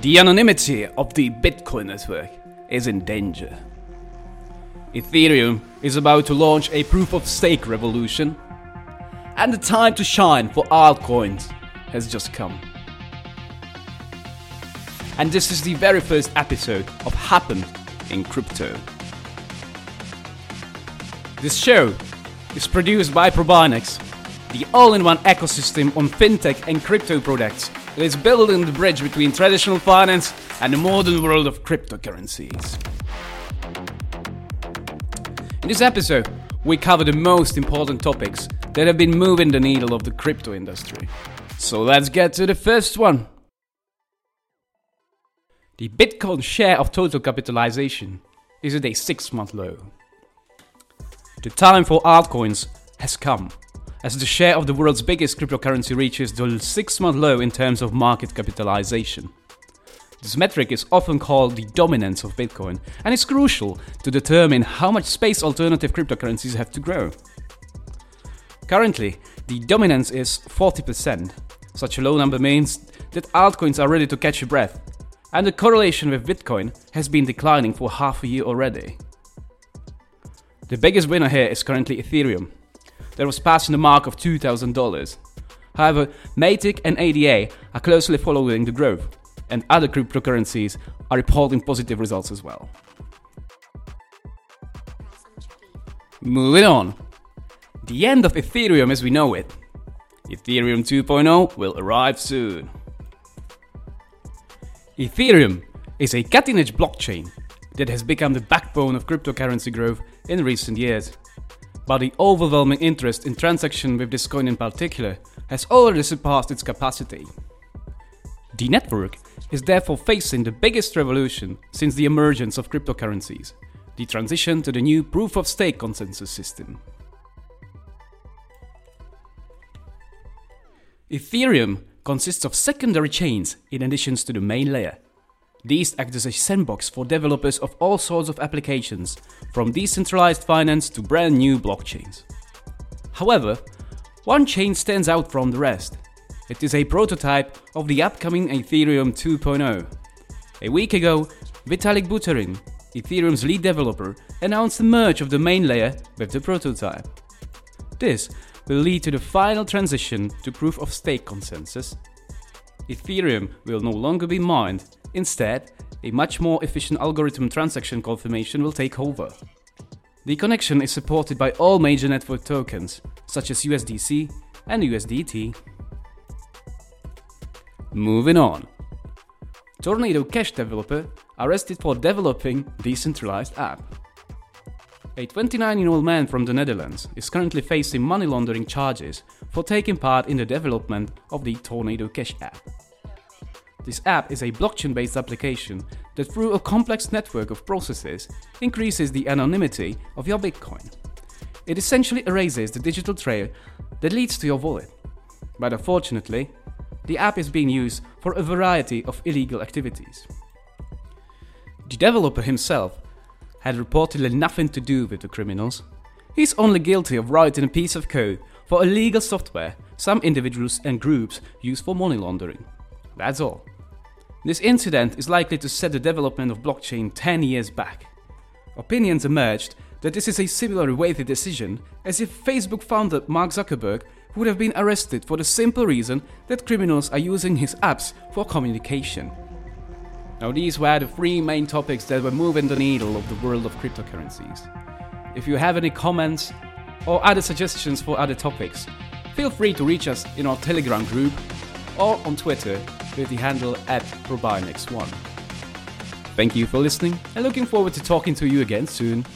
The anonymity of the Bitcoin network is in danger. Ethereum is about to launch a proof of stake revolution, and the time to shine for altcoins has just come. And this is the very first episode of Happened in Crypto. This show is produced by Probinex, the all in one ecosystem on fintech and crypto products that is building the bridge between traditional finance and the modern world of cryptocurrencies. In this episode, we cover the most important topics that have been moving the needle of the crypto industry. So let's get to the first one. The Bitcoin share of total capitalization is at a six month low. The time for altcoins has come as the share of the world's biggest cryptocurrency reaches the six month low in terms of market capitalization. This metric is often called the dominance of Bitcoin and is crucial to determine how much space alternative cryptocurrencies have to grow. Currently, the dominance is 40%. Such a low number means that altcoins are ready to catch a breath, and the correlation with Bitcoin has been declining for half a year already. The biggest winner here is currently Ethereum, that was passing the mark of $2,000. However, Matic and ADA are closely following the growth, and other cryptocurrencies are reporting positive results as well. Moving on. The end of Ethereum as we know it. Ethereum 2.0 will arrive soon. Ethereum is a cutting edge blockchain that has become the backbone of cryptocurrency growth in recent years but the overwhelming interest in transaction with this coin in particular has already surpassed its capacity. The network is therefore facing the biggest revolution since the emergence of cryptocurrencies, the transition to the new proof of stake consensus system. Ethereum consists of secondary chains in addition to the main layer. These act as a sandbox for developers of all sorts of applications, from decentralized finance to brand new blockchains. However, one chain stands out from the rest. It is a prototype of the upcoming Ethereum 2.0. A week ago, Vitalik Buterin, Ethereum's lead developer, announced the merge of the main layer with the prototype. This will lead to the final transition to proof of stake consensus. Ethereum will no longer be mined Instead, a much more efficient algorithm transaction confirmation will take over. The connection is supported by all major network tokens, such as USDC and USDT. Moving on. Tornado Cash developer arrested for developing decentralized app. A 29 year old man from the Netherlands is currently facing money laundering charges for taking part in the development of the Tornado Cash app. This app is a blockchain based application that, through a complex network of processes, increases the anonymity of your Bitcoin. It essentially erases the digital trail that leads to your wallet. But unfortunately, the app is being used for a variety of illegal activities. The developer himself had reportedly nothing to do with the criminals. He's only guilty of writing a piece of code for illegal software some individuals and groups use for money laundering. That's all. This incident is likely to set the development of blockchain 10 years back. Opinions emerged that this is a similar weighty decision as if Facebook founder Mark Zuckerberg would have been arrested for the simple reason that criminals are using his apps for communication. Now, these were the three main topics that were moving the needle of the world of cryptocurrencies. If you have any comments or other suggestions for other topics, feel free to reach us in our Telegram group or on Twitter with the handle at Probinex1. Thank you for listening and looking forward to talking to you again soon.